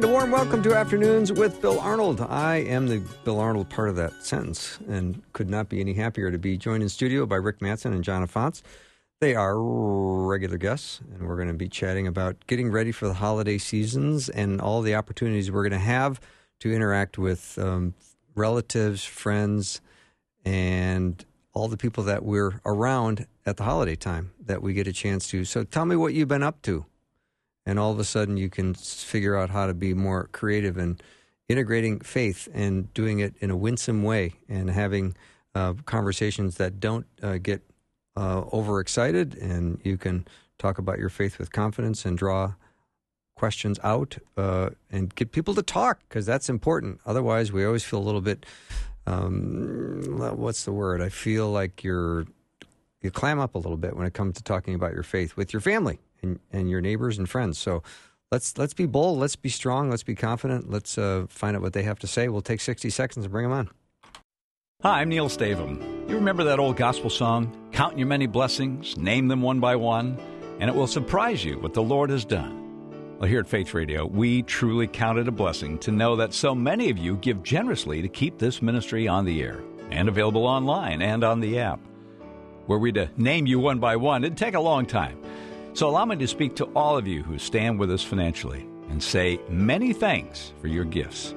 And a warm welcome to Afternoons with Bill Arnold. I am the Bill Arnold part of that sentence and could not be any happier to be joined in studio by Rick Mattson and Jonna Fantz. They are regular guests, and we're going to be chatting about getting ready for the holiday seasons and all the opportunities we're going to have to interact with um, relatives, friends, and all the people that we're around at the holiday time that we get a chance to. So tell me what you've been up to and all of a sudden you can figure out how to be more creative and integrating faith and doing it in a winsome way and having uh, conversations that don't uh, get uh, overexcited. And you can talk about your faith with confidence and draw questions out uh, and get people to talk because that's important. Otherwise we always feel a little bit um, what's the word? I feel like you're you clam up a little bit when it comes to talking about your faith with your family and, and your neighbors and friends. So let's let's be bold, let's be strong, let's be confident, let's uh, find out what they have to say. We'll take 60 seconds and bring them on. Hi, I'm Neil Stavum. You remember that old gospel song, Count Your Many Blessings, Name Them One by One, and it will surprise you what the Lord has done. Well, here at Faith Radio, we truly count it a blessing to know that so many of you give generously to keep this ministry on the air and available online and on the app. Were we to name you one by one, it'd take a long time. So allow me to speak to all of you who stand with us financially and say many thanks for your gifts.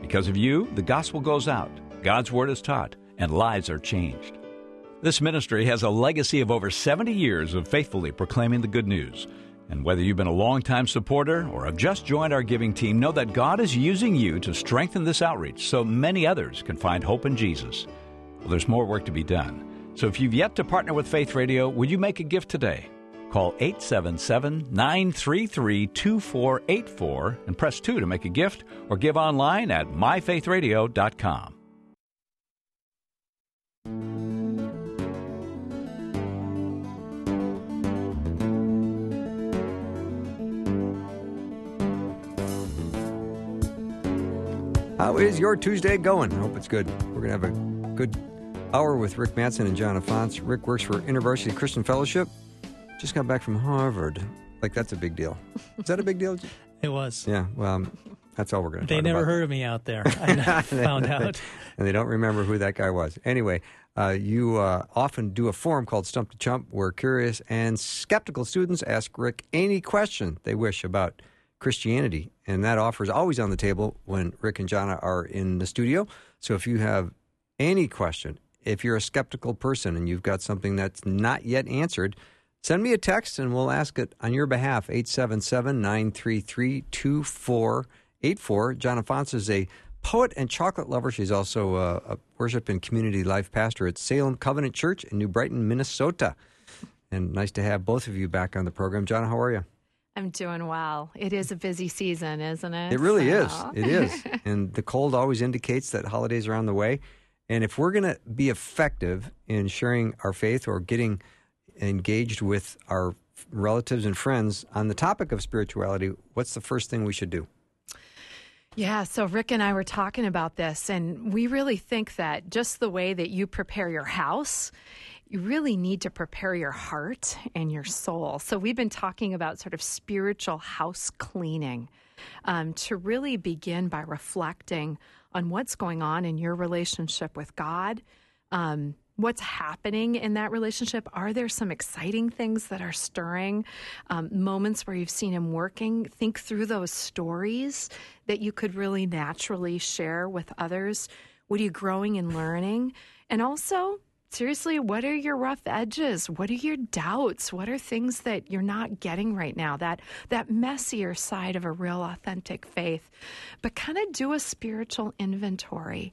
Because of you, the gospel goes out, God's word is taught, and lives are changed. This ministry has a legacy of over 70 years of faithfully proclaiming the good news. And whether you've been a longtime supporter or have just joined our giving team, know that God is using you to strengthen this outreach so many others can find hope in Jesus. Well, there's more work to be done. So if you've yet to partner with Faith Radio, would you make a gift today? Call 877 933 2484 and press 2 to make a gift or give online at myfaithradio.com. How is your Tuesday going? I hope it's good. We're going to have a good hour with Rick Mattson and Jonna Fantz. Rick works for InterVarsity Christian Fellowship. Just got back from Harvard. Like, that's a big deal. Is that a big deal? It was. Yeah, well, um, that's all we're going to They never about. heard of me out there. I found out. and they don't remember who that guy was. Anyway, uh, you uh, often do a forum called Stump the Chump where curious and skeptical students ask Rick any question they wish about Christianity. And that offer is always on the table when Rick and Jonna are in the studio. So if you have any question, if you're a skeptical person and you've got something that's not yet answered, send me a text and we'll ask it on your behalf. 877 933 2484. Jonna Fantz is a poet and chocolate lover. She's also a, a worship and community life pastor at Salem Covenant Church in New Brighton, Minnesota. And nice to have both of you back on the program. John, how are you? I'm doing well. It is a busy season, isn't it? It really is. It is. and the cold always indicates that holidays are on the way. And if we're going to be effective in sharing our faith or getting engaged with our relatives and friends on the topic of spirituality, what's the first thing we should do? Yeah, so Rick and I were talking about this, and we really think that just the way that you prepare your house, you really need to prepare your heart and your soul. So we've been talking about sort of spiritual house cleaning um, to really begin by reflecting on what's going on in your relationship with God. Um, what's happening in that relationship? Are there some exciting things that are stirring? Um, moments where you've seen him working? Think through those stories that you could really naturally share with others. What are you growing and learning? And also, seriously, what are your rough edges? What are your doubts? What are things that you're not getting right now? That that messier side of a real authentic faith. But kind of do a spiritual inventory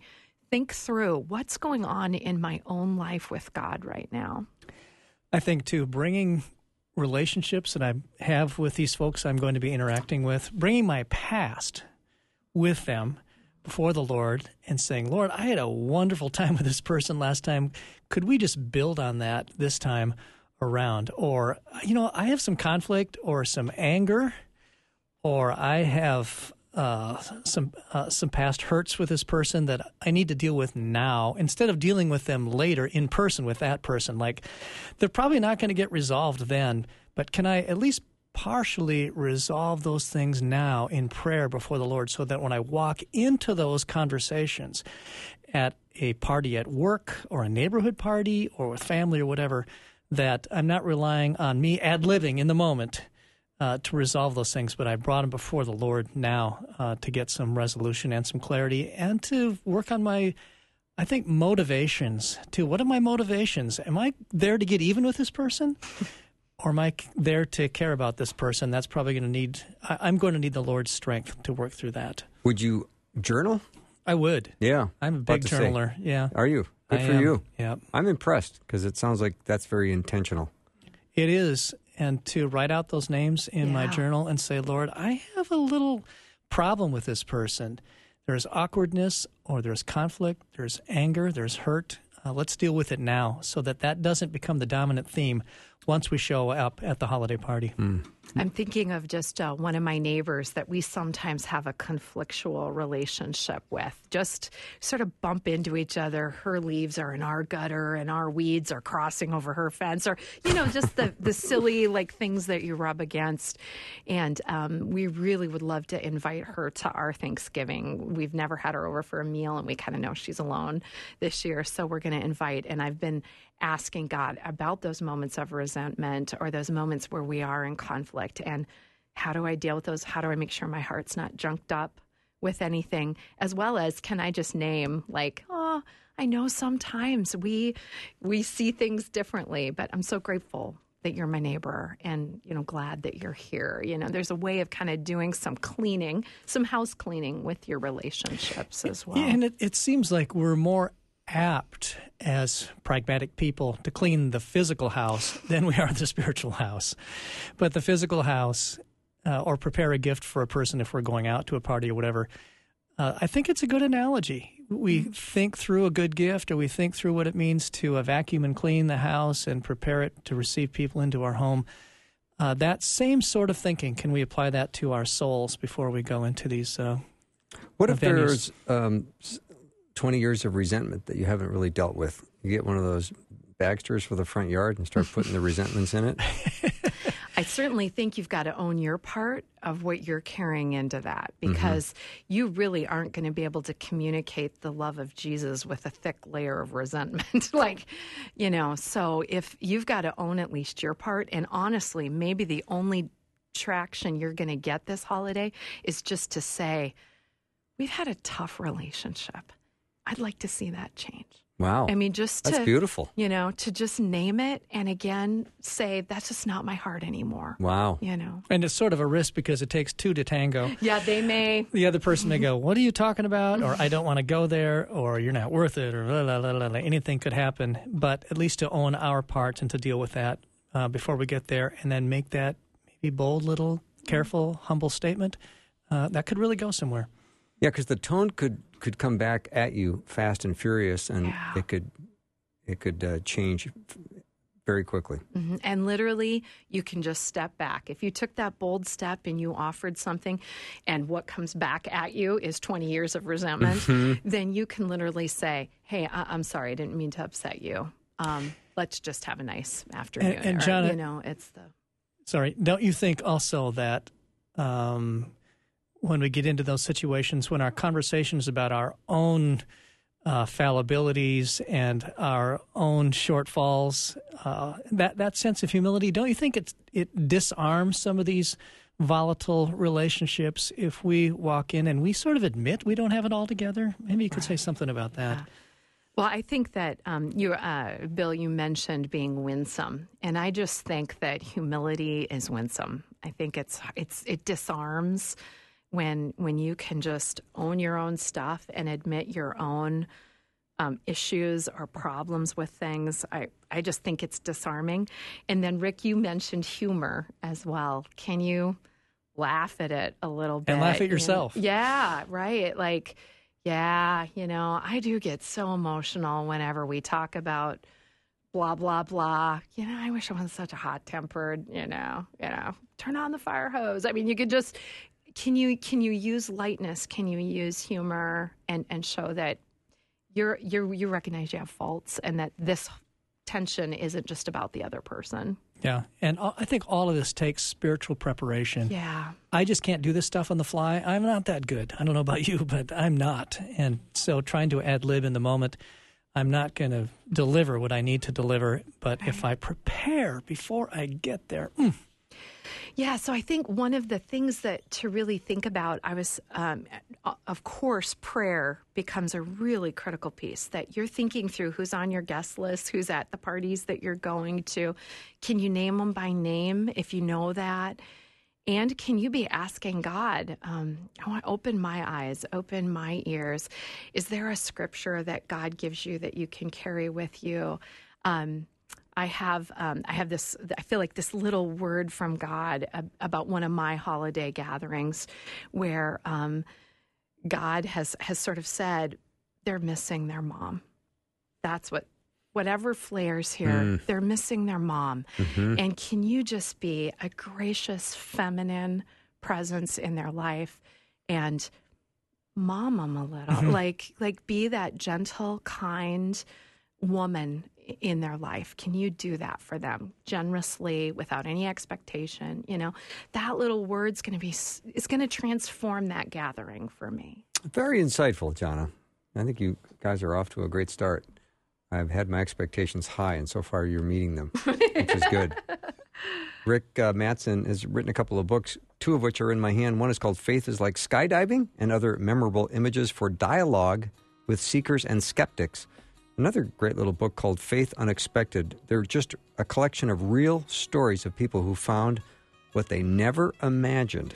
think through what's going on in my own life with God right now. I think too, bringing relationships that I have with these folks I'm going to be interacting with, bringing my past with them before the Lord and saying, Lord, I had a wonderful time with this person last time. Could we just build on that this time around? Or, you know, I have some conflict or some anger, or I have uh, some uh, some past hurts with this person that I need to deal with now instead of dealing with them later in person with that person. Like they're probably not going to get resolved then, but can I at least partially resolve those things now in prayer before the Lord so that when I walk into those conversations at a party at work or a neighborhood party or with family or whatever, that I'm not relying on me ad living in the moment uh, to resolve those things, but I brought them before the Lord now uh, to get some resolution and some clarity and to work on my, I think, motivations too. What are my motivations? Am I there to get even with this person? or am I there to care about this person? That's probably going to need, I, am going to need the Lord's strength to work through that. Would you journal? I would. Yeah. I'm a big journaler. Say. Yeah. Are you? Good I for am. you. Yeah. I'm impressed because it sounds like that's very intentional. It is and to write out those names in yeah. my journal and say, Lord, I have a little problem with this person. There's awkwardness or there's conflict, there's anger, there's hurt. Uh, let's deal with it now so that that doesn't become the dominant theme once we show up at the holiday party. Mm. I'm thinking of just uh, one of my neighbors that we sometimes have a conflictual relationship with. Just sort of bump into each other. Her leaves are in our gutter, and our weeds are crossing over her fence, or you know, just the the silly like things that you rub against. And um, we really would love to invite her to our Thanksgiving. We've never had her over for a meal, and we kind of know she's alone this year, so we're going to invite. And I've been asking God about those moments of resentment or those moments where we are in conflict and how do I deal with those? How do I make sure my heart's not junked up with anything? As well as can I just name like, oh, I know sometimes we we see things differently, but I'm so grateful that you're my neighbor and you know glad that you're here you know there's a way of kind of doing some cleaning some house cleaning with your relationships as well yeah, and it, it seems like we're more apt as pragmatic people to clean the physical house than we are the spiritual house. But the physical house, uh, or prepare a gift for a person if we're going out to a party or whatever, uh, I think it's a good analogy. We think through a good gift, or we think through what it means to uh, vacuum and clean the house and prepare it to receive people into our home. Uh, that same sort of thinking, can we apply that to our souls before we go into these? Uh, what if venues? there's um, 20 years of resentment that you haven't really dealt with. You get one of those Bagsters for the front yard and start putting the resentments in it. I certainly think you've got to own your part of what you're carrying into that mm-hmm. because mm-hmm. you really aren't going to be able to communicate the love of Jesus with a thick layer of resentment. like, you know, so if you've got to own at least your part, and honestly, maybe the only traction you're going to get this holiday is just to say, we've had a tough relationship I'd like to see that change. Wow. I mean, just to, That's beautiful. You know, to just name it and again say, that's just not my heart anymore. Wow. You know, and it's sort of a risk because it takes two to tango. Yeah, they may. The other person may go, What are you talking about? Or I don't want to go there, or you're not worth it, or blah, blah, blah, blah. anything could happen. But at least to own our part and to deal with that uh, before we get there and then make that maybe bold, little, careful, humble statement, uh, that could really go somewhere. Yeah, because the tone could could come back at you fast and furious, and yeah. it could it could uh, change very quickly. Mm-hmm. And literally, you can just step back. If you took that bold step and you offered something, and what comes back at you is 20 years of resentment, mm-hmm. then you can literally say, Hey, I- am sorry, I didn't mean to upset you. Um, let's just have a nice afternoon. And, and John, or, you know, it's the. Sorry, don't you think also that um, when we get into those situations when our conversations about our own uh, fallibilities and our own shortfalls, uh, that that sense of humility, don't you think it it disarms some of these volatile relationships if we walk in and we sort of admit we don't have it all together? Maybe you could say something about that. Yeah. Well, I think that um, you, uh, Bill, you mentioned being winsome, and I just think that humility is winsome. I think it's it's it disarms when when you can just own your own stuff and admit your own um, issues or problems with things. I, I just think it's disarming. And then, Rick, you mentioned humor as well. Can you laugh at it a little bit? And laugh at You know? yourself. Yeah, right. Like, yeah, you know, I do get so emotional whenever we talk about blah blah blah. You know, I wish I wasn't such a hot tempered. You know, you know, turn on the fire hose. I mean, you could just can you can you use lightness? Can you use humor and and show that you're you're you recognize you have faults and that this tension isn't just about the other person. Yeah. And I think all of this takes spiritual preparation. Yeah. I just can't do this stuff on the fly. I'm not that good. I don't know about you, but I'm not. And so trying to ad lib in the moment, I'm not going to deliver what I need to deliver. But if I prepare before I get there, mm, Yeah, so I think one of the things that to really think about, I was, um, of course, prayer becomes a really critical piece that you're thinking through who's on your guest list, who's at the parties that you're going to. Can you name them by name if you know that? And can you be asking God, um, I want to open my eyes, open my ears? Is there a scripture that God gives you that you can carry with you? Um, I have um, I have this I feel like this little word from God ab- about one of my holiday gatherings, where um, God has has sort of said they're missing their mom. That's what whatever flares here. They're missing their mom, and can you just be a gracious feminine presence in their life and mom them a little like like be that gentle kind woman in their life can you do that for them generously without any expectation you know that little word's going to be it's going to transform that gathering for me Very insightful, Jonna. I think you guys are off to a great start. I've had my expectations high, and so far you're meeting them, which is good. Rick uh, Mattson has written a couple of books, two of which are in my hand. One is called Faith is Like Skydiving and Other Memorable Images for Dialogue with Seekers and Skeptics. Another great little book called Faith Unexpected. They're just a collection of real stories of people who found what they never imagined.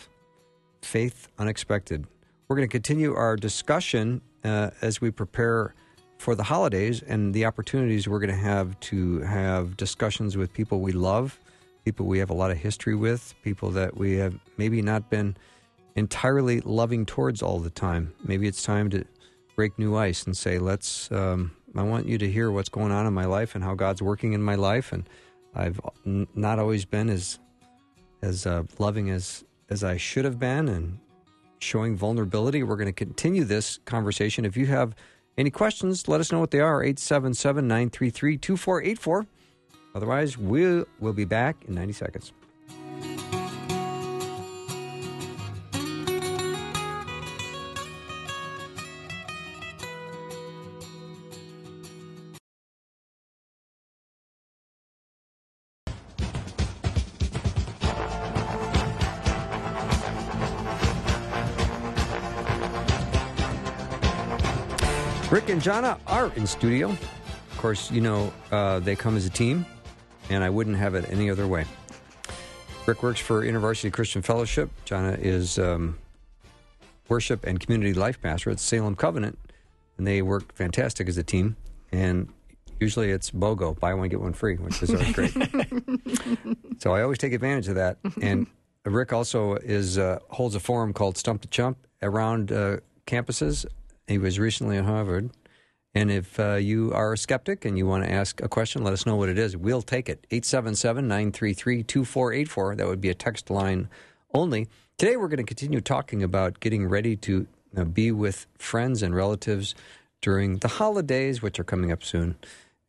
Faith Unexpected. We're going to continue our discussion uh, as we prepare for the holidays and the opportunities we're going to have to have discussions with people we love, people we have a lot of history with, people that we have maybe not been entirely loving towards all the time. Maybe it's time to break new ice and say, let's, um, I want you to hear what's going on in my life and how God's working in my life. And I've n- not always been as, as uh, loving as, as I should have been and showing vulnerability. We're going to continue this conversation. If you have any questions, let us know what they are 877 933 2484. Otherwise, we'll, we'll be back in 90 seconds. Jonna are in studio. Of course, you know uh, they come as a team, and I wouldn't have it any other way. Rick works for InterVarsity Christian Fellowship. Jonna is um, worship and community life pastor at Salem Covenant, and they work fantastic as a team. And usually it's BOGO, buy one, get one free, which is always great. so I always take advantage of that. And Rick also is uh, holds a forum called Stump the Chump around uh, campuses. He was recently at Harvard. And if uh, you are a skeptic and you want to ask a question, let us know what it is. We'll take it. 877 933 2484. That would be a text line only. Today, we're going to continue talking about getting ready to uh, be with friends and relatives during the holidays, which are coming up soon.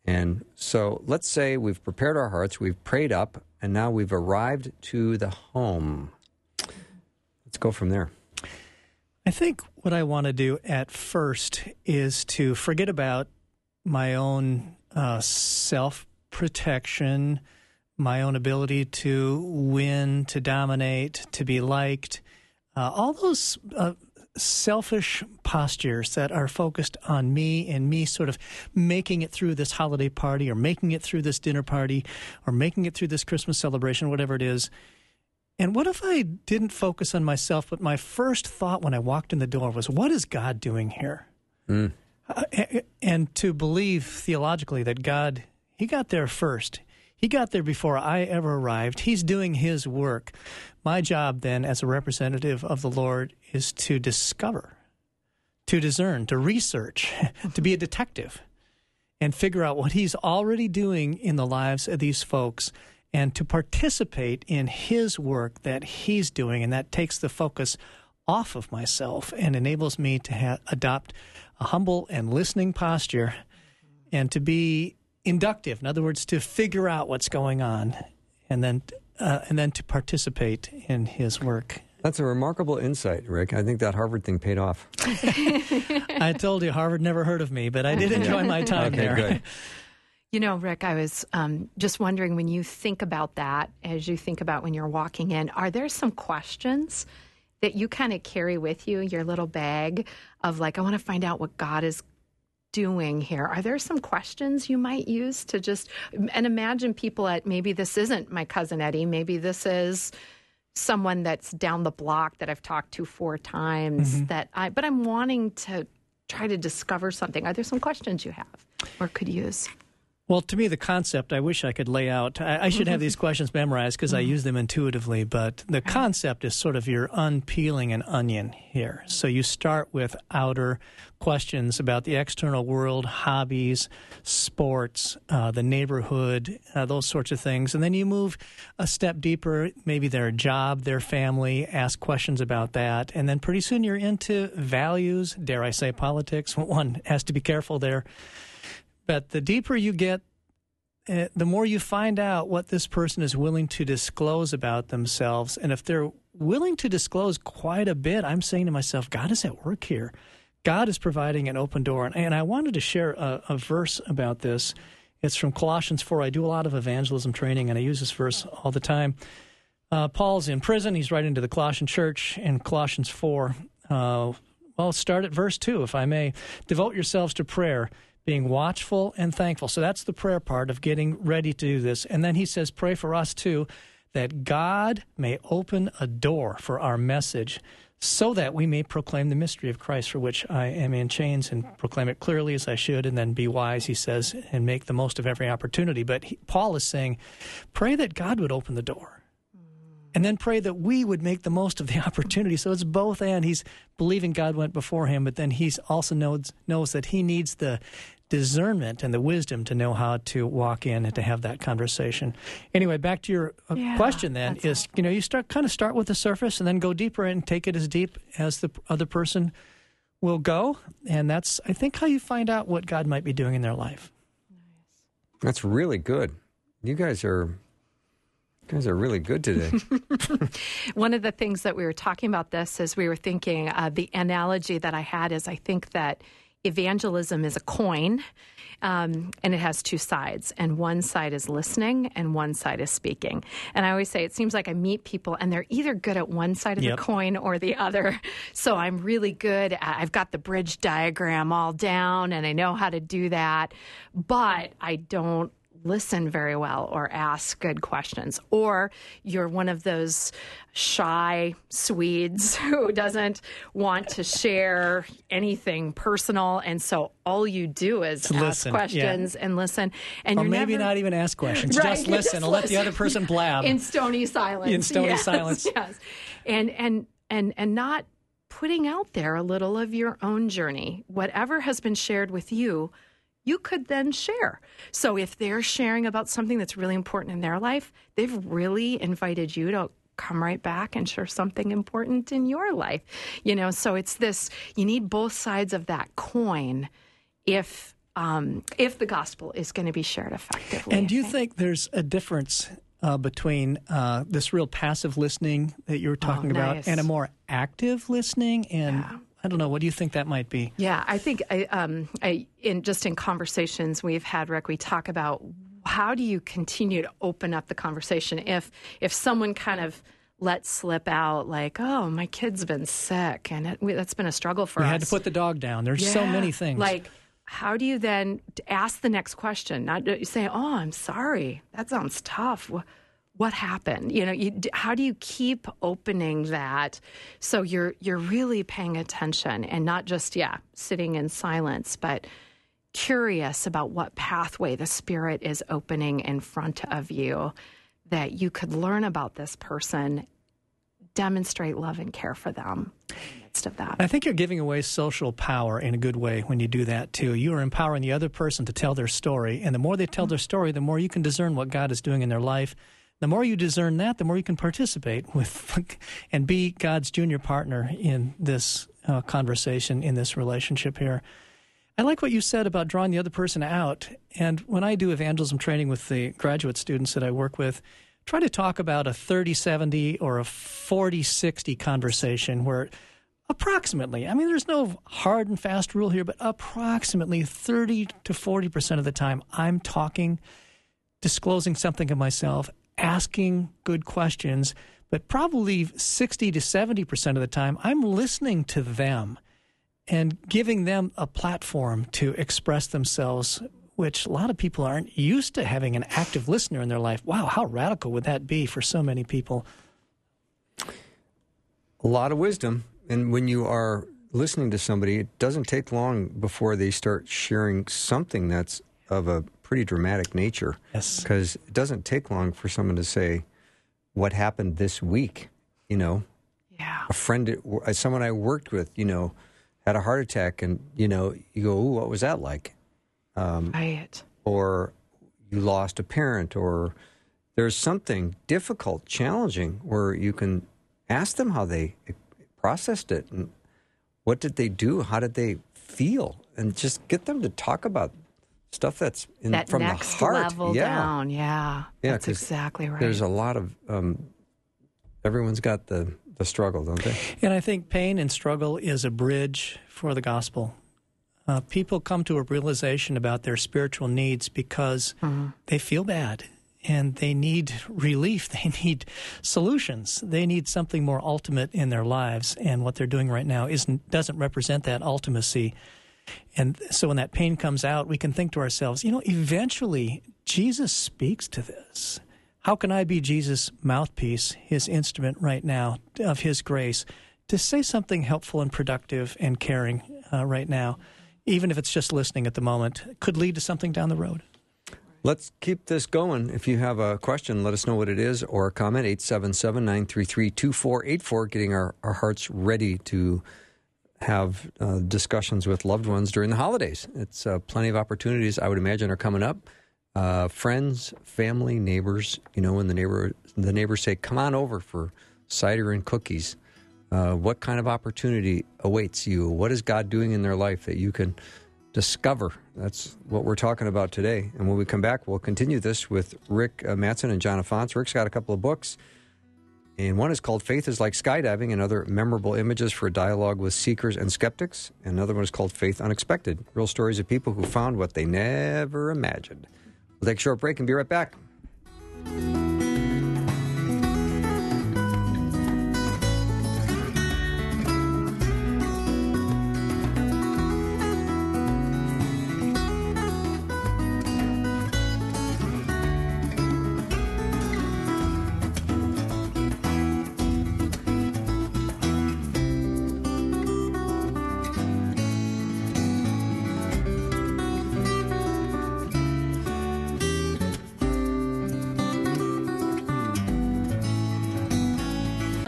And so let's say we've prepared our hearts, we've prayed up, and now we've arrived to the home. Let's go from there. I think what I want to do at first is to forget about my own uh, self protection, my own ability to win, to dominate, to be liked, uh, all those uh, selfish postures that are focused on me and me sort of making it through this holiday party or making it through this dinner party or making it through this Christmas celebration, whatever it is. And what if I didn't focus on myself, but my first thought when I walked in the door was, what is God doing here? uh, and to believe theologically that God, He got there first. He got there before I ever arrived. He's doing His work. My job then, as a representative of the Lord, is to discover, to discern, to research, to be a detective, and figure out what He's already doing in the lives of these folks and to participate in His work that He's doing. And that takes the focus off of myself and enables me to ha- adopt a humble and listening posture and to be inductive. In other words, to figure out what's going on and then uh, and then to participate in his work. That's a remarkable insight, Rick. I think that Harvard thing paid off. I told you Harvard never heard of me, but I did enjoy my time okay, there. Good. You know, Rick, I was um, just wondering when you think about that, as you think about when you're walking in, are there some questions that you kind of carry with you, your little bag of like, I want to find out what God is doing here? Are there some questions you might use to just, and imagine people at maybe this isn't my cousin Eddie, maybe this is someone that's down the block that I've talked to four times Mm-hmm. that I, but I'm wanting to try to discover something. Are there some questions you have or could use? Well, to me, the concept I wish I could lay out. I, I should have these questions memorized because I use them intuitively, but the concept is sort of you're unpeeling an onion here. So you start with outer questions about the external world, hobbies, sports, uh, the neighborhood, uh, those sorts of things. And then you move a step deeper, maybe their job, their family, ask questions about that. And then pretty soon you're into values, dare I say politics. One has to be careful there. But the deeper you get, uh, the more you find out what this person is willing to disclose about themselves. And if they're willing to disclose quite a bit, I'm saying to myself, God is at work here. God is providing an open door. And, and I wanted to share a, a verse about this. It's from Colossians 4. I do a lot of evangelism training, and I use this verse all the time. Uh, Paul's in prison. He's writing to the Colossian church in Colossians 4. Uh, well, start at verse 2, if I may. Devote yourselves to prayer, being watchful and thankful. So that's the prayer part of getting ready to do this. And then he says, pray for us too, that God may open a door for our message so that we may proclaim the mystery of Christ for which I am in chains and proclaim it clearly as I should, and then be wise, he says, and make the most of every opportunity. But he, Paul is saying, pray that God would open the door and then pray that we would make the most of the opportunity. So it's both and. He's believing God went before him, but then he also knows, knows that he needs the discernment and the wisdom to know how to walk in and to have that conversation. Anyway, back to your uh, Yeah, question then that's is, you know, you start kind of start with the surface and then go deeper and take it as deep as the other person will go. And that's, I think, how you find out what God might be doing in their life. That's really good. You guys are you guys are really good today. One of the things that we were talking about this is we were thinking uh, the analogy that I had is I think that evangelism is a coin um, and it has two sides and one side is listening and one side is speaking and i always say it seems like i meet people and they're either good at one side of Yep. the coin or the other so i'm really good at, i've got the bridge diagram all down and i know how to do that but i don't listen very well or ask good questions or you're one of those shy swedes who doesn't want to share anything personal and so all you do is ask listen, yeah. questions and listen and Or you're maybe never- not even ask questions. Right, just listen and let the other person blab. in stony silence In stony Yes, silence. yes and and and and not putting out there a little of your own journey whatever has been shared with you you could then share so if they're sharing about something that's really important in their life they've really invited you to come right back and share something important in your life you know so it's this you need both sides of that coin if um, if the gospel is going to be shared effectively And do you think. think there's a difference uh, between uh, this real passive listening that you were talking about Oh, nice. and a more active listening? And Yeah. I don't know, what do you think that might be? Yeah, I think I, um, I, in just in conversations we've had, Rick, we talk about how do you continue to open up the conversation if if someone kind of lets slip out like, oh, my kid's been sick, and it, we, that's been a struggle for We us. We had to put the dog down. There's so many things. Like, how do you then ask the next question? Not say, "Oh, I'm sorry. That sounds tough. What, what happened you know you, how do you keep opening that so you're you're really paying attention and not just yeah sitting in silence but curious about what pathway the spirit is opening in front of you that you could learn about this person demonstrate love and care for them of that I think you're giving away social power in a good way when you do that too. You are empowering the other person to tell their story, and the more they tell their story, the more you can discern what God is doing in their life. The more you discern that, the more you can participate with and be God's junior partner in this uh, conversation, in this relationship here. I like what you said about drawing the other person out. And when I do evangelism training with the graduate students that I work with, try to talk about a 30 70 or a 40 60 conversation where approximately, I mean, there's no hard and fast rule here, but approximately 30 to 40% of the time, I'm talking, disclosing something of myself, asking good questions, but probably 60 to 70% of the time, I'm listening to them and giving them a platform to express themselves, which a lot of people aren't used to having an active listener in their life. Wow, how radical would that be for so many people? A lot of wisdom. And when you are listening to somebody, it doesn't take long before they start sharing something that's of a pretty dramatic nature. Yes. Because it doesn't take long for someone to say, What happened this week? You know, yeah a friend, uh, someone I worked with, you know, had a heart attack, and, you know, you go, Ooh, what was that like? Um, right or you lost a parent or there's something difficult, challenging where you can ask them how they processed it and what did they do, how did they feel, and just get them to talk about stuff that's in, that from next the heart. level yeah. down yeah, Yeah, that's 'cause exactly right There's a lot of um, everyone's got the the struggle, don't they? And I think pain and struggle is a bridge for the gospel. Uh, people come to a realization about their spiritual needs because they feel bad and they need relief. They need solutions. They need something more ultimate in their lives. And what they're doing right now isn't doesn't represent that ultimacy. And so when that pain comes out, we can think to ourselves, you know, eventually Jesus speaks to this. How can I be Jesus' mouthpiece, his instrument right now of his grace, to say something helpful and productive and caring uh, right now, even if it's just listening at the moment, could lead to something down the road? Let's keep this going. If you have a question, let us know what it is or a comment. 877 933 2484, getting our, our hearts ready to have uh, discussions with loved ones during the holidays. It's uh, plenty of opportunities, I would imagine, are coming up. Uh, friends, family, neighbors, you know, when the neighbor the neighbors say, "Come on over for cider and cookies," uh, what kind of opportunity awaits you? What is God doing in their life that you can discover? That's what we're talking about today. And when we come back, we'll continue this with Rick uh, Mattson and Jonna Fantz. Rick's got a couple of books. And one is called Faith is Like Skydiving and Other Memorable Images for a Dialogue with Seekers and Skeptics. And another one is called Faith Unexpected Real Stories of People Who Found What They Never Imagined. We'll take a short break and be right back.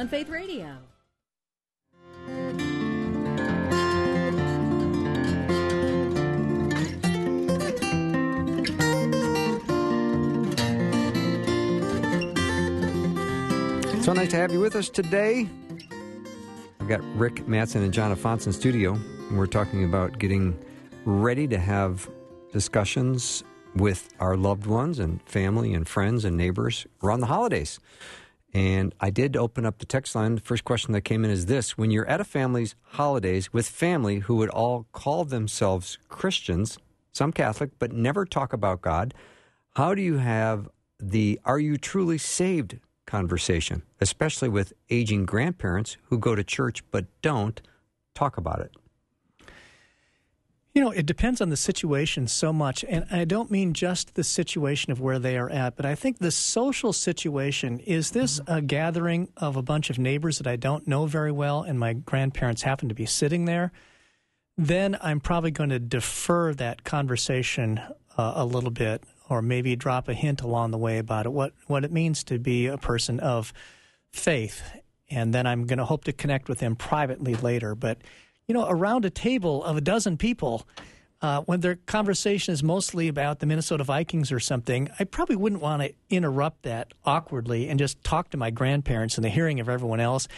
Faith Radio. So nice to have you with us today. I've got Rick Mattson and Jonna Fantz in studio, and we're talking about getting ready to have discussions with our loved ones and family and friends and neighbors around the holidays. And I did open up the text line. The first question that came in is this When you're at a family's holidays with family who would all call themselves Christians, some Catholic, but never talk about God, how do you have the are you truly saved conversation, especially with aging grandparents who go to church but don't talk about it? You know, it depends on the situation so much. And I don't mean just the situation of where they are at, but I think the social situation is this a gathering of a bunch of neighbors that I don't know very well and my grandparents happen to be sitting there? Then I'm probably going to defer that conversation uh, a little bit or maybe drop a hint along the way about it, what, what it means to be a person of faith. And then I'm going to hope to connect with them privately later. But you know, around a table of a dozen people, uh, when their conversation is mostly about the Minnesota Vikings or something, I probably wouldn't want to interrupt that awkwardly and just talk to my grandparents in the hearing of everyone else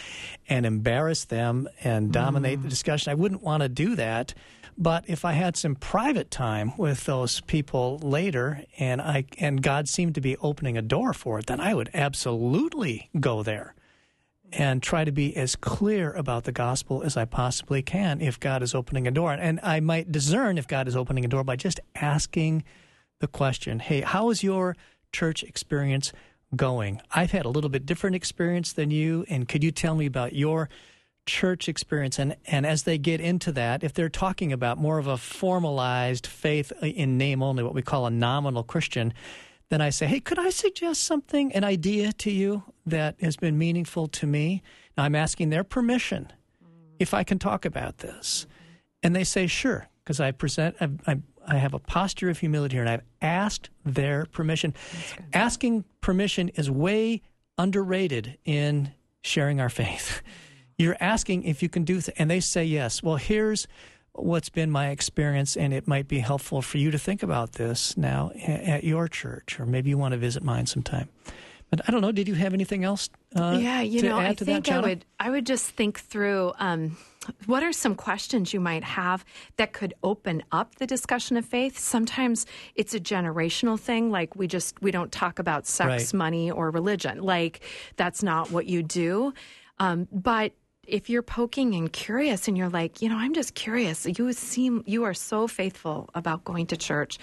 and embarrass them and dominate mm. the discussion. I wouldn't want to do that. But if I had some private time with those people later and I and God seemed to be opening a door for it, then I would absolutely go there and try to be as clear about the gospel as I possibly can if God is opening a door. And I might discern if God is opening a door by just asking the question Hey, how is your church experience going? I've had a little bit different experience than you, and could you tell me about your church experience? And, and as they get into that, if they're talking about more of a formalized faith in name only, what we call a nominal Christian, then I say, hey, could I suggest something, an idea to you that has been meaningful to me? Now I'm asking their permission mm. if I can talk about this. And they say, sure, because I present, I, I, I, have a posture of humility here and I've asked their permission. Asking permission is way underrated in sharing our faith. Mm. You're asking if you can do, th- and they say yes. Well, here's what's been my experience, and it might be helpful for you to think about this now at your church, or maybe you want to visit mine sometime. But I don't know. Did you have anything else? Uh, yeah, you know, I think that, I would. I would just think through. Um, what are some questions you might have that could open up the discussion of faith? Sometimes it's a generational thing, like we just we don't talk about sex, right. money, or religion. Like that's not what you do. Um, but if you're poking and curious and you're like, you know, I'm just curious, you seem you are so faithful about going to church.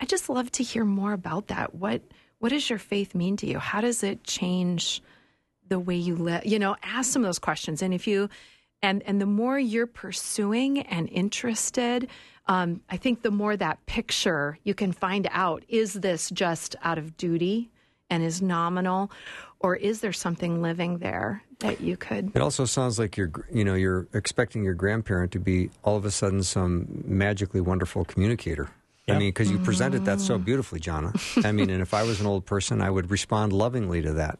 I just love to hear more about that. What what does your faith mean to you? How does it change the way you live? You know, ask some of those questions. And if you and and the more you're pursuing and interested, um, I think the more that picture you can find out is this just out of duty and is nominal, or is there something living there that you could? It also sounds like you're, you know, you're expecting your grandparent to be all of a sudden some magically wonderful communicator. Yep. I mean, because you presented that so mm. beautifully, Jonna. I mean, and if I was an old person, I would respond lovingly to that.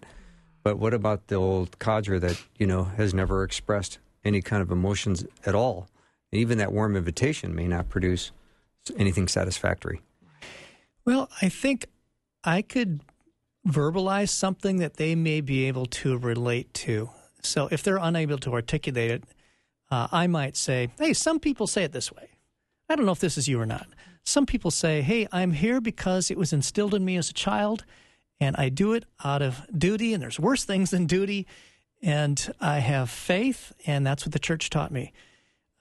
But what about the old codger that you know has never expressed any kind of emotions at all? And even that warm invitation may not produce anything satisfactory. Well, I think I could verbalize something that they may be able to relate to. So if they're unable to articulate it, uh, I might say, hey, some people say it this way. I don't know if this is you or not. Some people say, hey, I'm here because it was instilled in me as a child, and I do it out of duty, and there's worse things than duty, and I have faith, and that's what the church taught me.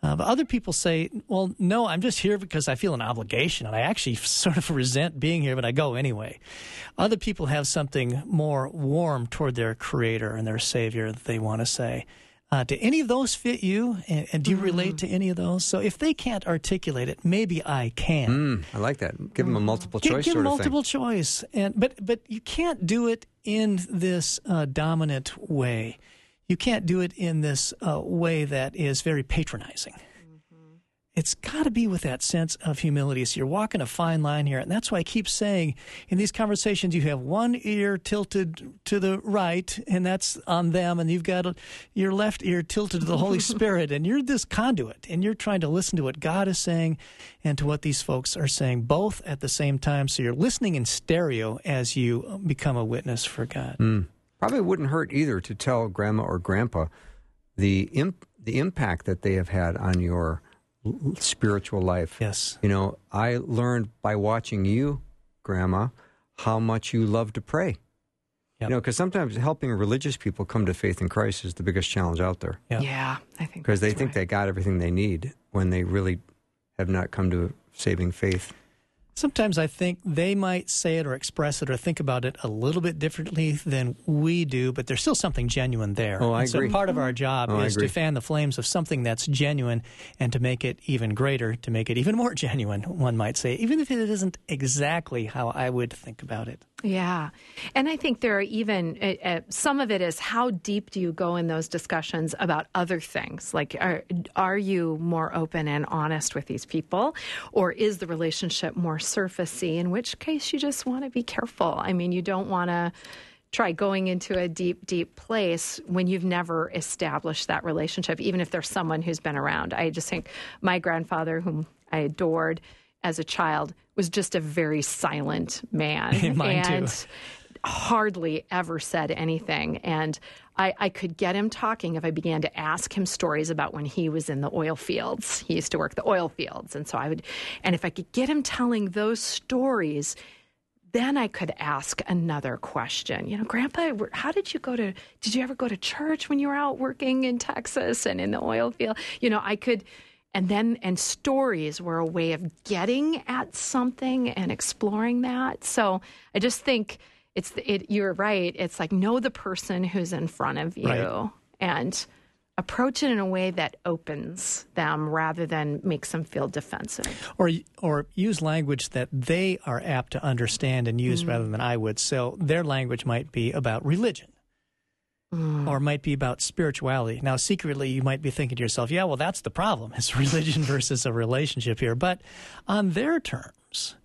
Uh, but other people say, well, no, I'm just here because I feel an obligation and I actually sort of resent being here, but I go anyway. Other people have something more warm toward their creator and their savior that they want to say. Uh, do any of those fit you? And, and do you mm. relate to any of those? So if they can't articulate it, maybe I can. Mm, I like that. Give them a multiple choice. Give, give multiple choice, and but but you can't do it in this uh, dominant way you can't do it in this uh, way that is very patronizing. Mm-hmm. It's got to be with that sense of humility. So you're walking a fine line here. And that's why I keep saying in these conversations, you have one ear tilted to the right, and that's on them, and you've got your left ear tilted to the Holy Spirit, and you're this conduit, and you're trying to listen to what God is saying and to what these folks are saying, both at the same time. So you're listening in stereo as you become a witness for God. Mm. Probably wouldn't hurt either to tell grandma or grandpa the imp- the impact that they have had on your spiritual life. Yes. You know, I learned by watching you, grandma, how much you love to pray. Yep. You know, because sometimes helping religious people come to faith in Christ is the biggest challenge out there. Yep. Yeah, I think because they right. think they got everything they need when they really have not come to saving faith. Sometimes I think they might say it or express it or think about it a little bit differently than we do, but there's still something genuine there. Oh, I And agree. So part of our job Oh, is to fan the flames of something that's genuine and to make it even greater, to make it even more genuine, one might say, even if it isn't exactly how I would think about it. Yeah. And I think there are even uh, uh, some of it is how deep do you go in those discussions about other things? Like, are, are you more open and honest with these people? Or is the relationship more surfacey? In which case, you just want to be careful. I mean, you don't want to try going into a deep, deep place when you've never established that relationship, even if there's someone who's been around. I just think my grandfather, whom I adored as a child, was just a very silent man. Mine too. and hardly ever said anything. And I, I could get him talking if I began to ask him stories about when he was in the oil fields. He used to work the oil fields. And so I would, and if I could get him telling those stories, then I could ask another question. You know, Grandpa, how did you go to? Did you ever go to church when you were out working in Texas and in the oil field? You know, I could, and then and stories were a way of getting at something and exploring that. So I just think it's it. You're right. It's like know the person who's in front of you Right. and approach it in a way that opens them rather than makes them feel defensive. or or use language that they are apt to understand and use mm. rather than I would. So their language might be about religion. Or might be about spirituality. Now, secretly, you might be thinking to yourself, "Yeah, well, that's the problem. It's religion versus a relationship here." But on their terms,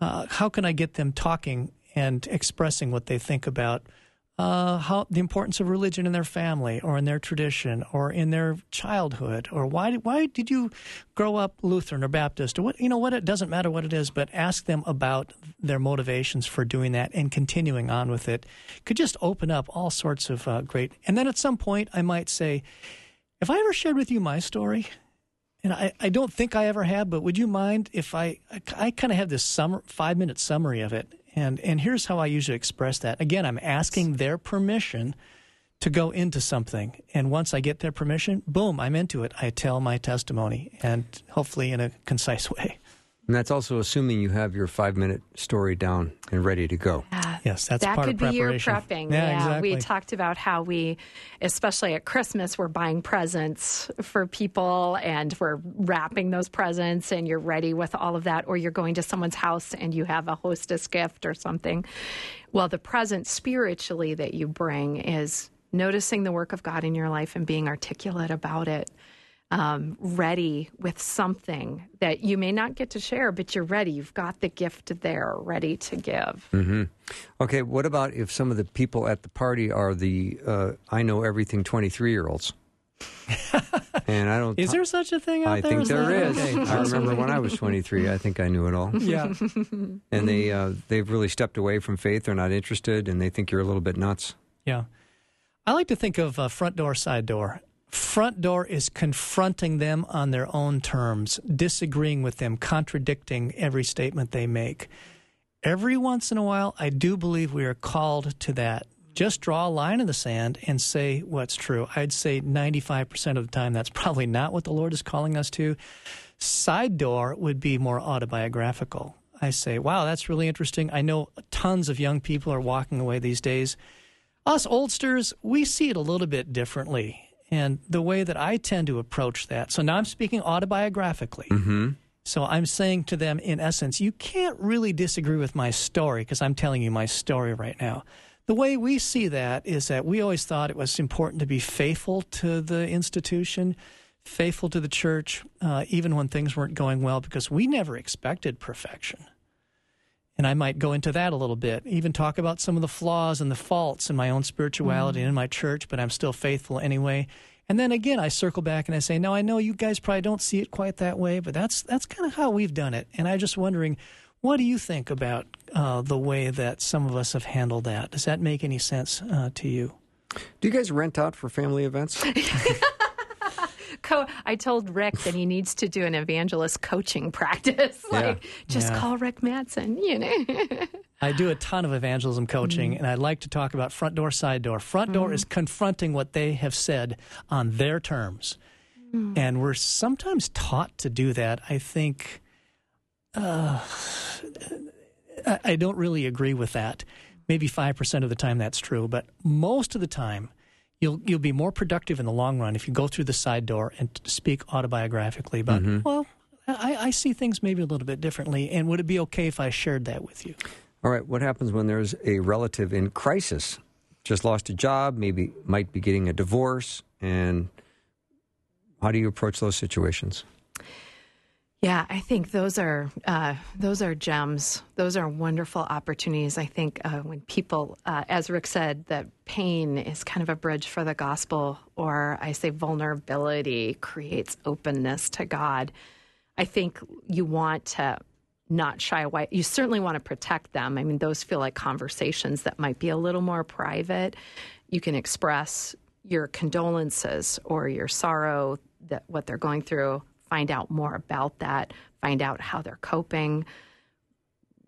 uh, how can I get them talking and expressing what they think about uh, how the importance of religion in their family or in their tradition or in their childhood or why why did you grow up Lutheran or Baptist? Or what you know what it doesn't matter what it is but ask them about their motivations for doing that and continuing on with it. Could just open up all sorts of uh, great and then at some point I might say if I ever shared with you my story and I, I don't think I ever have, but would you mind if I I, I kind of have this summer five minute summary of it, and and here's how I usually express that. Again, I'm asking their permission to go into something, and once I get their permission, boom, I'm into it. I tell my testimony, and hopefully in a concise way. And that's also assuming you have your five minute story down and ready to go. Yes, that's that part could of be your preparation. prepping. Yeah, exactly. we talked about how we, especially at Christmas, we're buying presents for people and we're wrapping those presents, and you're ready with all of that, or you're going to someone's house and you have a hostess gift or something. Well, the present spiritually that you bring is noticing the work of God in your life and being articulate about it. Um, ready with something that you may not get to share, but you're ready. You've got the gift there, ready to give. Okay, what about if some of the people at the party are the uh, I know everything 23 year olds? and I don't. Is there such a thing out I there? think Is there that- is. okay. I remember when I was 23, I think I knew it all. Yeah. And they, uh, they've really stepped away from faith. They're not interested and they think you're a little bit nuts. Yeah. I like to think of uh, front door, side door. Front door is confronting them on their own terms, disagreeing with them, contradicting every statement they make. Every once in a while, I do believe we are called to that. Just draw a line in the sand and say what's true. I'd say 95% of the time that's probably not what the Lord is calling us to. Side door would be more autobiographical. I say, wow, that's really interesting. I know tons of young people are walking away these days us oldsters, we see it a little bit differently. And the way that I tend to approach that. So now I'm speaking autobiographically. Mm-hmm. So I'm saying to them, in essence, you can't really disagree with my story because I'm telling you my story right now. The way we see that is that we always thought it was important to be faithful to the institution, faithful to the church, uh, even when things weren't going well, because we never expected perfection. And I might go into that a little bit, even talk about some of the flaws and the faults in my own spirituality and in my church, but I'm still faithful anyway. And then again, I circle back and I say, "No, I know you guys probably don't see it quite that way, but that's that's kind of how we've done it." And I'm just wondering, what do you think about uh, the way that some of us have handled that? Does that make any sense uh, to you? Do you guys rent out for family events? Co- I told Rick that he needs to do an evangelist coaching practice. like, just Yeah. call Rick Mattson, you know. I do a ton of evangelism coaching, mm-hmm. and I like to talk about front door, side door. Front door mm-hmm. is confronting what they have said on their terms. Mm. And we're sometimes taught to do that. I think uh, I don't really agree with that. Maybe 5% of the time that's true, but most of the time, you'll you'll be more productive in the long run if you go through the side door and speak autobiographically about mm-hmm. well I, I, see things maybe a little bit differently and would it be okay if i shared that with you? All right what happens when there's a relative in crisis? Just lost a job maybe might be getting a divorce and how do you approach those situations yeah, I think those are uh, those are gems. Those are wonderful opportunities. I think uh, when people, uh, as Rick said, that pain is kind of a bridge for the gospel, or I say vulnerability creates openness to God. I think you want to not shy away. You certainly want to protect them. I mean, those feel like conversations that might be a little more private. You can express your condolences or your sorrow that what they're going through find out more about that, find out how they're coping.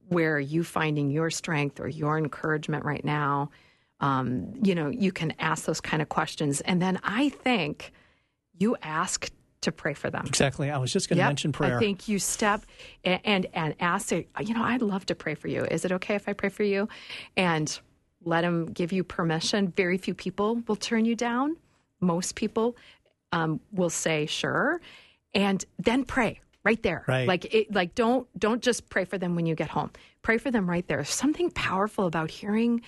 Where are you finding your strength or your encouragement right now? Um, you know, you can ask those kind of questions. And then I think you ask to pray for them. Exactly. I was just going to yep. mention prayer. I think you step and, and, and ask, you know, I'd love to pray for you. Is it okay if I pray for you? And let them give you permission. Very few people will turn you down. Most people um, will say, sure and then pray right there. Right. Like it, like don't don't just pray for them when you get home. Pray for them right there. There's something powerful about hearing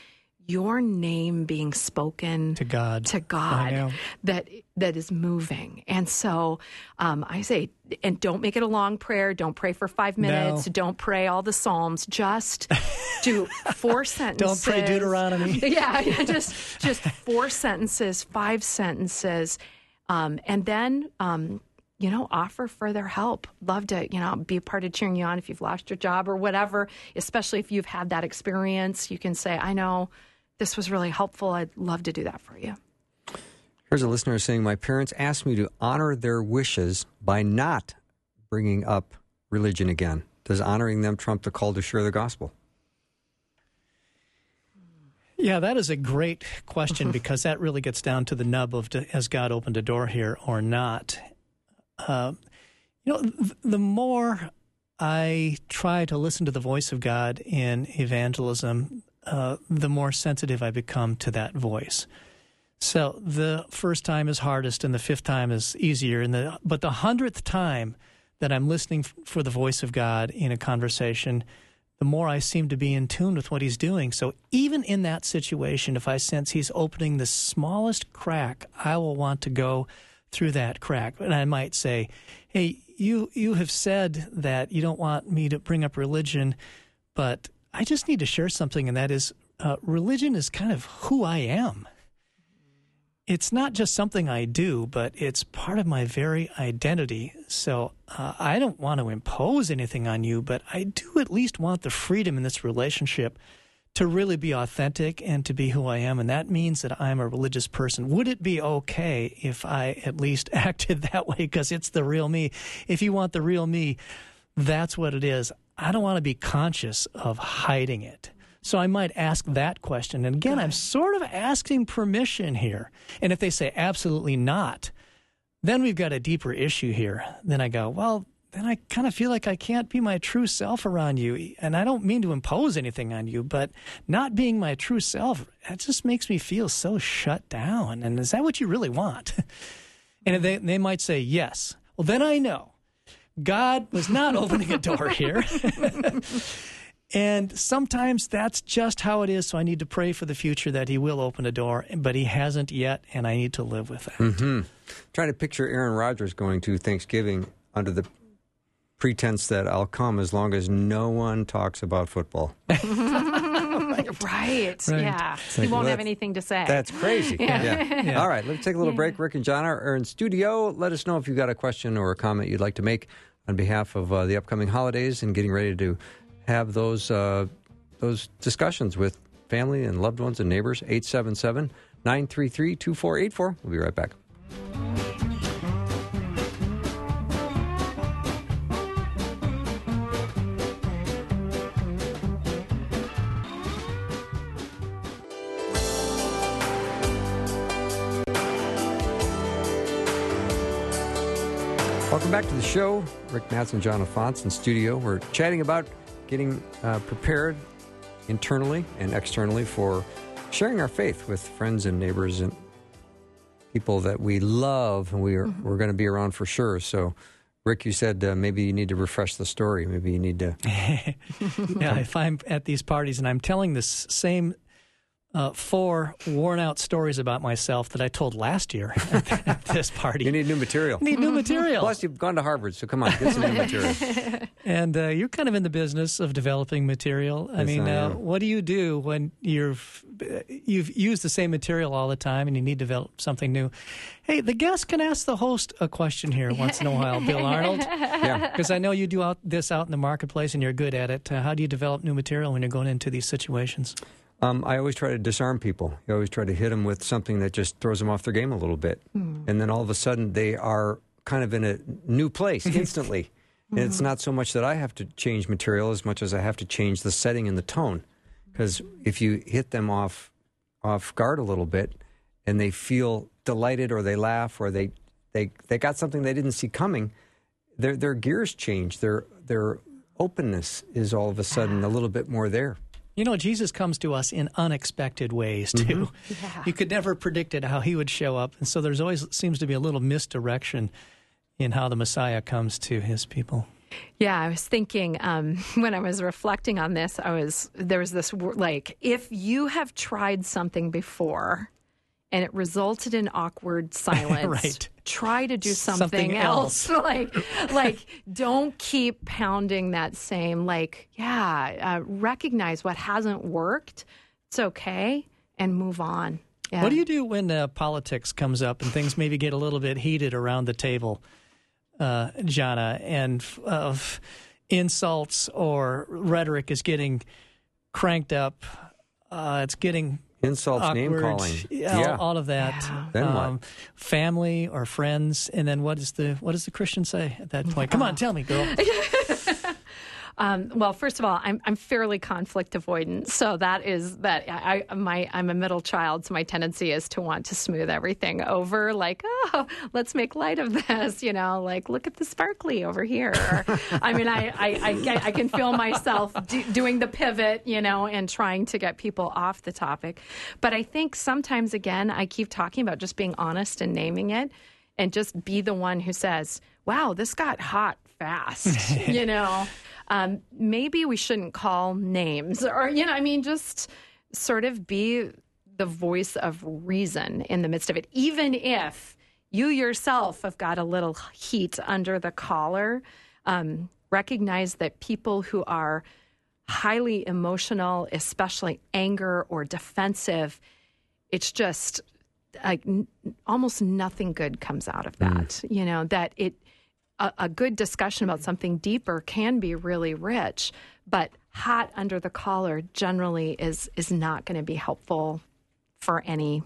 your name being spoken to God to God that that is moving. And so um, I say, and don't make it a long prayer. Don't pray for five minutes. No. Don't pray all the Psalms. Just do four sentences. don't pray Deuteronomy. yeah, just just four sentences, five sentences, um, and then. Um, you know, offer further help. Love to, you know, be a part of cheering you on if you've lost your job or whatever, especially if you've had that experience. You can say, I know this was really helpful. I'd love to do that for you. Here's a listener saying, My parents asked me to honor their wishes by not bringing up religion again. Does honoring them trump the call to share the gospel? Yeah, that is a great question because that really gets down to the nub of has God opened a door here or not? Uh, you know, th- the more I try to listen to the voice of God in evangelism, uh, the more sensitive I become to that voice. So the first time is hardest, and the fifth time is easier. And the but the hundredth time that I'm listening f- for the voice of God in a conversation, the more I seem to be in tune with what He's doing. So even in that situation, if I sense He's opening the smallest crack, I will want to go through that crack. And I might say, hey, you, you have said that you don't want me to bring up religion, but I just need to share something, and that is uh, religion is kind of who I am. It's not just something I do, but it's part of my very identity. So uh, I don't want to impose anything on you, but I do at least want the freedom in this relationship to really be authentic and to be who I am, and that means that I'm a religious person. Would it be okay if I at least acted that way because it's the real me? If you want the real me, that's what it is. I don't want to be conscious of hiding it. So I might ask that question. And again, I'm sort of asking permission here. And if they say absolutely not, then we've got a deeper issue here. Then I go, well, then I kind of feel like I can't be my true self around you. And I don't mean to impose anything on you, but not being my true self, that just makes me feel so shut down. And is that what you really want? and they, they might say, yes. Well, then I know God was not opening a door here. and sometimes that's just how it is. So I need to pray for the future that He will open a door, but He hasn't yet, and I need to live with that. Mm-hmm. Trying to picture Aaron Rodgers going to Thanksgiving under the pretense that I'll come as long as no one talks about football. right. right. Yeah. Like, he won't have anything to say. That's crazy. yeah. Yeah. yeah. All right. Let's take a little break. Rick and Jonna are in studio. Let us know if you've got a question or a comment you'd like to make on behalf of uh, the upcoming holidays and getting ready to have those uh, those discussions with family and loved ones and neighbors. 877 933 2484. We'll be right back. Welcome back to the show. Rick Mattson, Jonna Fantz in studio. We're chatting about getting uh, prepared internally and externally for sharing our faith with friends and neighbors and people that we love and we are, Mm-hmm. we're going to be around for sure. So, Rick, you said uh, maybe you need to refresh the story. Maybe you need to. yeah, if I'm at these parties and I'm telling this same uh, four worn out stories about myself that I told last year at, at this party, You need new material. need new material. Plus, you've gone to Harvard, so come on, get some new material. And uh, you're kind of in the business of developing material. I Yes, mean, I uh, what do you do when you've you've used the same material all the time and you need to develop something new? Hey, the guest can ask the host a question here once in a while, Bill Arnold, Yeah. because I know you do out this out in the marketplace and you're good at it. Uh, how do you develop new material when you're going into these situations? Um, I always try to disarm people. You always try to hit them with something that just throws them off their game a little bit. And then all of a sudden, they are kind of in a new place instantly. and it's not so much that I have to change material as much as I have to change the setting and the tone. Because if you hit them off, off guard a little bit and they feel delighted or they laugh or they, they, they got something they didn't see coming, their, their gears change. Their, their openness is all of a sudden a little bit more there. You know, Jesus comes to us in unexpected ways too. Yeah, You could never predict it how he would show up, and so there's always seems to be a little misdirection in how the Messiah comes to his people. Yeah, I was thinking um, when I was reflecting on this, I was there was this like if you have tried something before and it resulted in awkward silence, Right. try to do something, Something else. like, like don't keep pounding that same. Like, yeah, uh, recognize what hasn't worked. It's okay, and move on. Yeah. What do you do when uh, politics comes up and things maybe get a little bit heated around the table, uh, Jonna, and uh, f- insults or rhetoric is getting cranked up? Uh, it's getting Insults, awkward. name calling. Yeah, all, all of that. Um, Then what? Family or friends, and then what is the what does the Christian say at that point? Come on, tell me, girl. Um, well, first of all, I'm I'm fairly conflict avoidant, so that is that I my I'm a middle child, so my tendency is to want to smooth everything over. Like, oh, let's make light of this, you know, like look at the sparkly over here. Or, I mean, I I, I, I can feel myself do, doing the pivot, you know, and trying to get people off the topic. But I think sometimes again, I keep talking about just being honest and naming it, and just be the one who says, "Wow, this got hot fast," you know um, maybe we shouldn't call names or you know i mean just sort of be the voice of reason in the midst of it. Even if you yourself have got a little heat under the collar um, recognize that people who are highly emotional especially anger or defensive it's just like n- almost nothing good comes out of that you know that it a, a good discussion about something deeper can be really rich, but hot under the collar generally is is not going to be helpful for any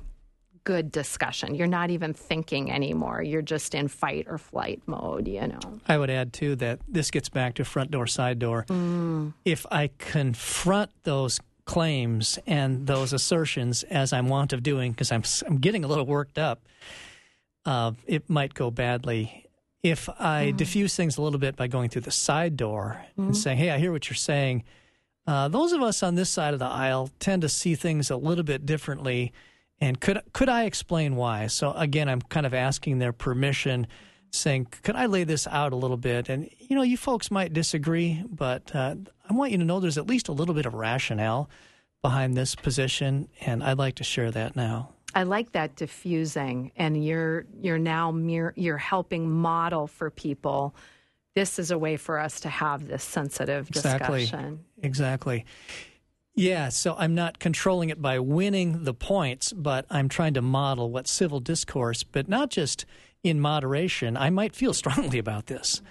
good discussion. You're not even thinking anymore. You're just in fight or flight mode, you know. I would add too that this gets back to front door, side door. If I confront those claims and those assertions as I'm wont of doing, because I'm I'm getting a little worked up, uh, it might go badly. If I diffuse things a little bit by going through the side door and saying, "Hey, I hear what you're saying," uh, those of us on this side of the aisle tend to see things a little bit differently. And could could I explain why? So again, I'm kind of asking their permission, saying, "Could I lay this out a little bit?" And you know, you folks might disagree, but uh, I want you to know there's at least a little bit of rationale behind this position, and I'd like to share that now. I like that diffusing and you're you're now mere, you're helping model for people this is a way for us to have this sensitive Exactly. discussion. Exactly. Yeah, so I'm not controlling it by winning the points, but I'm trying to model what civil discourse, but not just in moderation. I might feel strongly about this,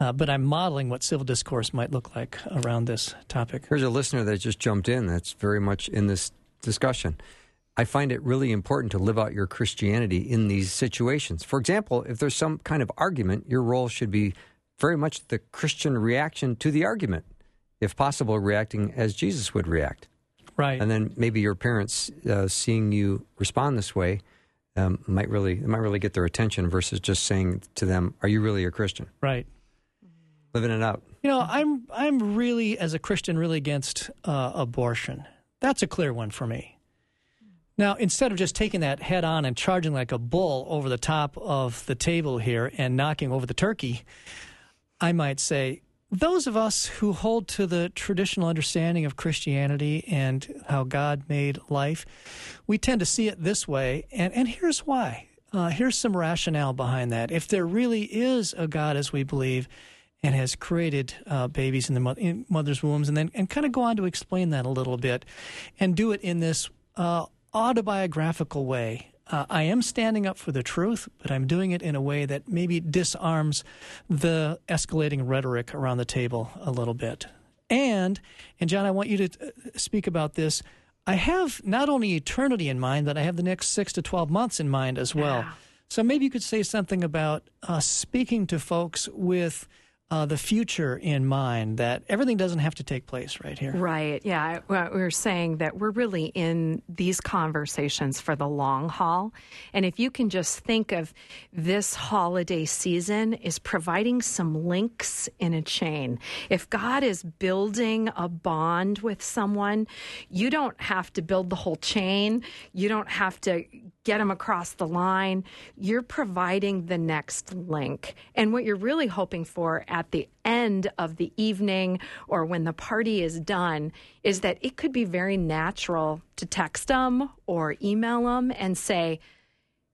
uh, but I'm modeling what civil discourse might look like around this topic. Here's a listener that just jumped in that's very much in this discussion. I find it really important to live out your Christianity in these situations. For example, if there's some kind of argument, your role should be very much the Christian reaction to the argument. If possible, reacting as Jesus would react. Right. And then maybe your parents uh, seeing you respond this way um, might really might really get their attention versus just saying to them, "Are you really a Christian?" Right. Living it out. You know, I'm I'm really as a Christian really against uh, abortion. That's a clear one for me. Now, instead of just taking that head on and charging like a bull over the top of the table here and knocking over the turkey, I might say those of us who hold to the traditional understanding of Christianity and how God made life, we tend to see it this way. And, and here's why. Uh, here's some rationale behind that. If there really is a God as we believe, and has created uh, babies in the mo- in mother's wombs, and then and kind of go on to explain that a little bit, and do it in this uh, autobiographical way. Uh, I am standing up for the truth, but I'm doing it in a way that maybe disarms the escalating rhetoric around the table a little bit. And and Jonna, I want you to uh, speak about this. I have not only eternity in mind, but I have the next six to twelve months in mind as well. Yeah. So maybe you could say something about uh, speaking to folks with uh, the future in mind that everything doesn't have to take place right here. Right. Yeah. Well, We're saying that we're really in these conversations for the long haul. And if you can just think of this holiday season is providing some links in a chain. If God is building a bond with someone, you don't have to build the whole chain. You don't have to get them across the line. You're providing the next link. And what you're really hoping for at the end of the evening or when the party is done is that it could be very natural to text them or email them and say,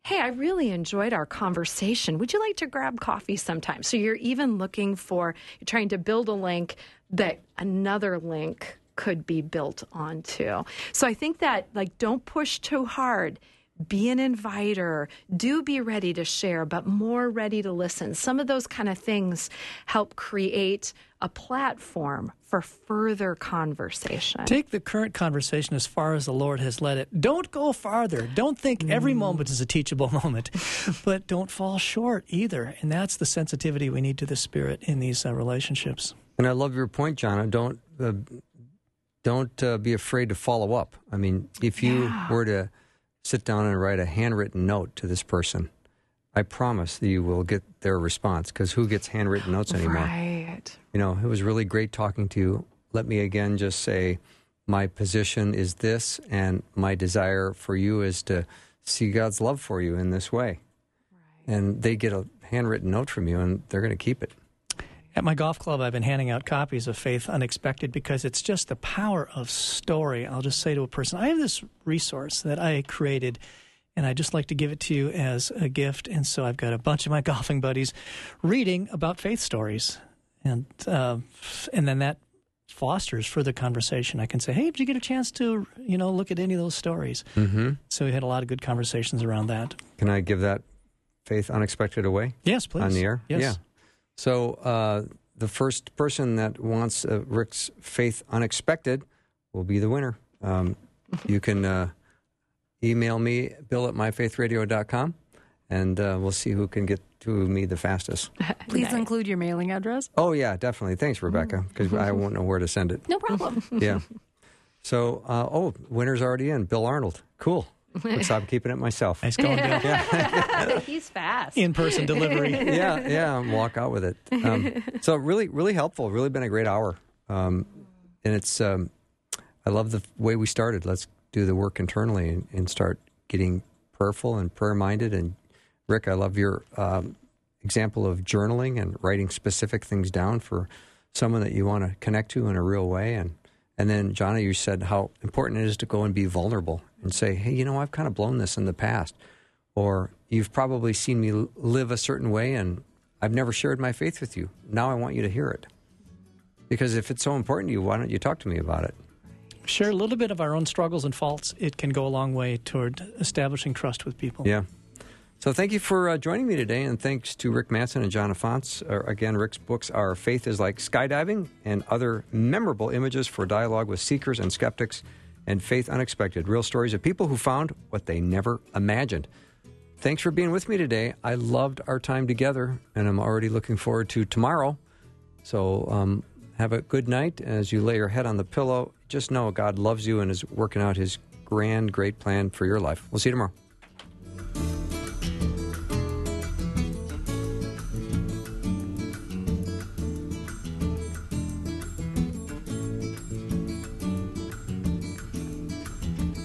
Hey, I really enjoyed our conversation. Would you like to grab coffee sometime? So you're even looking for, you're trying to build a link that another link could be built onto. So I think that, like, don't push too hard be an inviter, do be ready to share, but more ready to listen. Some of those kind of things help create a platform for further conversation. Take the current conversation as far as the Lord has led it. Don't go farther. Don't think every moment is a teachable moment, but don't fall short either. And that's the sensitivity we need to the Spirit in these uh, relationships. And I love your point, Jonna. Don't uh, don't uh, be afraid to follow up. I mean, if you Yeah. were to sit down and write a handwritten note to this person, I promise that you will get their response. Because who gets handwritten notes anymore? Right. You know, it was really great talking to you. Let me again just say, my position is this, and my desire for you is to see God's love for you in this way. And they get a handwritten note from you, and they're going to keep it. At my golf club, I've been handing out copies of Faith Unexpected because it's just the power of story. I'll just say to a person, I have this resource that I created, and I just like to give it to you as a gift. And so I've got a bunch of my golfing buddies reading about faith stories, and uh, and then that fosters further conversation. I can say, Hey, did you get a chance to you know look at any of those stories? Mm-hmm. So we had a lot of good conversations around that. Can I give that faith unexpected away Yes, please on the air? Yes. Yeah. So uh, the first person that wants uh, Rick's faith unexpected will be the winner. Um, you can uh, email me, bill at myfaithradio.com, and uh, we'll see who can get to me the fastest. Please include your mailing address. Oh, yeah, definitely. Thanks, Rebecca, because I won't know where to send it. No problem. Yeah. So, uh, oh, winner's already in. Bill Arnold. Cool. Looks like I'm keeping it myself. Nice going, Bill. He's fast. In person delivery. yeah, yeah, walk out with it. Um, so really, really helpful. Really been a great hour, um, and it's. Um, I love the way we started. Let's do the work internally and, and start getting prayerful and prayer minded. And Rick, I love your um, example of journaling and writing specific things down for someone that you want to connect to in a real way. And and then Jonna, you said how important it is to go and be vulnerable and say, hey, you know, I've kind of blown this in the past or you've probably seen me live a certain way and I've never shared my faith with you. Now I want you to hear it. Because if it's so important to you, why don't you talk to me about it? share a little bit of our own struggles and faults, it can go a long way toward establishing trust with people. Yeah. So thank you for uh, joining me today, and thanks to Rick Mattson and Jonna Fantz. Uh, again, Rick's books are Faith is Like Skydiving and other memorable images for dialogue with seekers and skeptics, and Faith Unexpected, real stories of people who found what they never imagined. Thanks for being with me today. I loved our time together, and I'm already looking forward to tomorrow. So um, have a good night as you lay your head on the pillow. Just know God loves you and is working out his grand, great plan for your life. We'll see you tomorrow.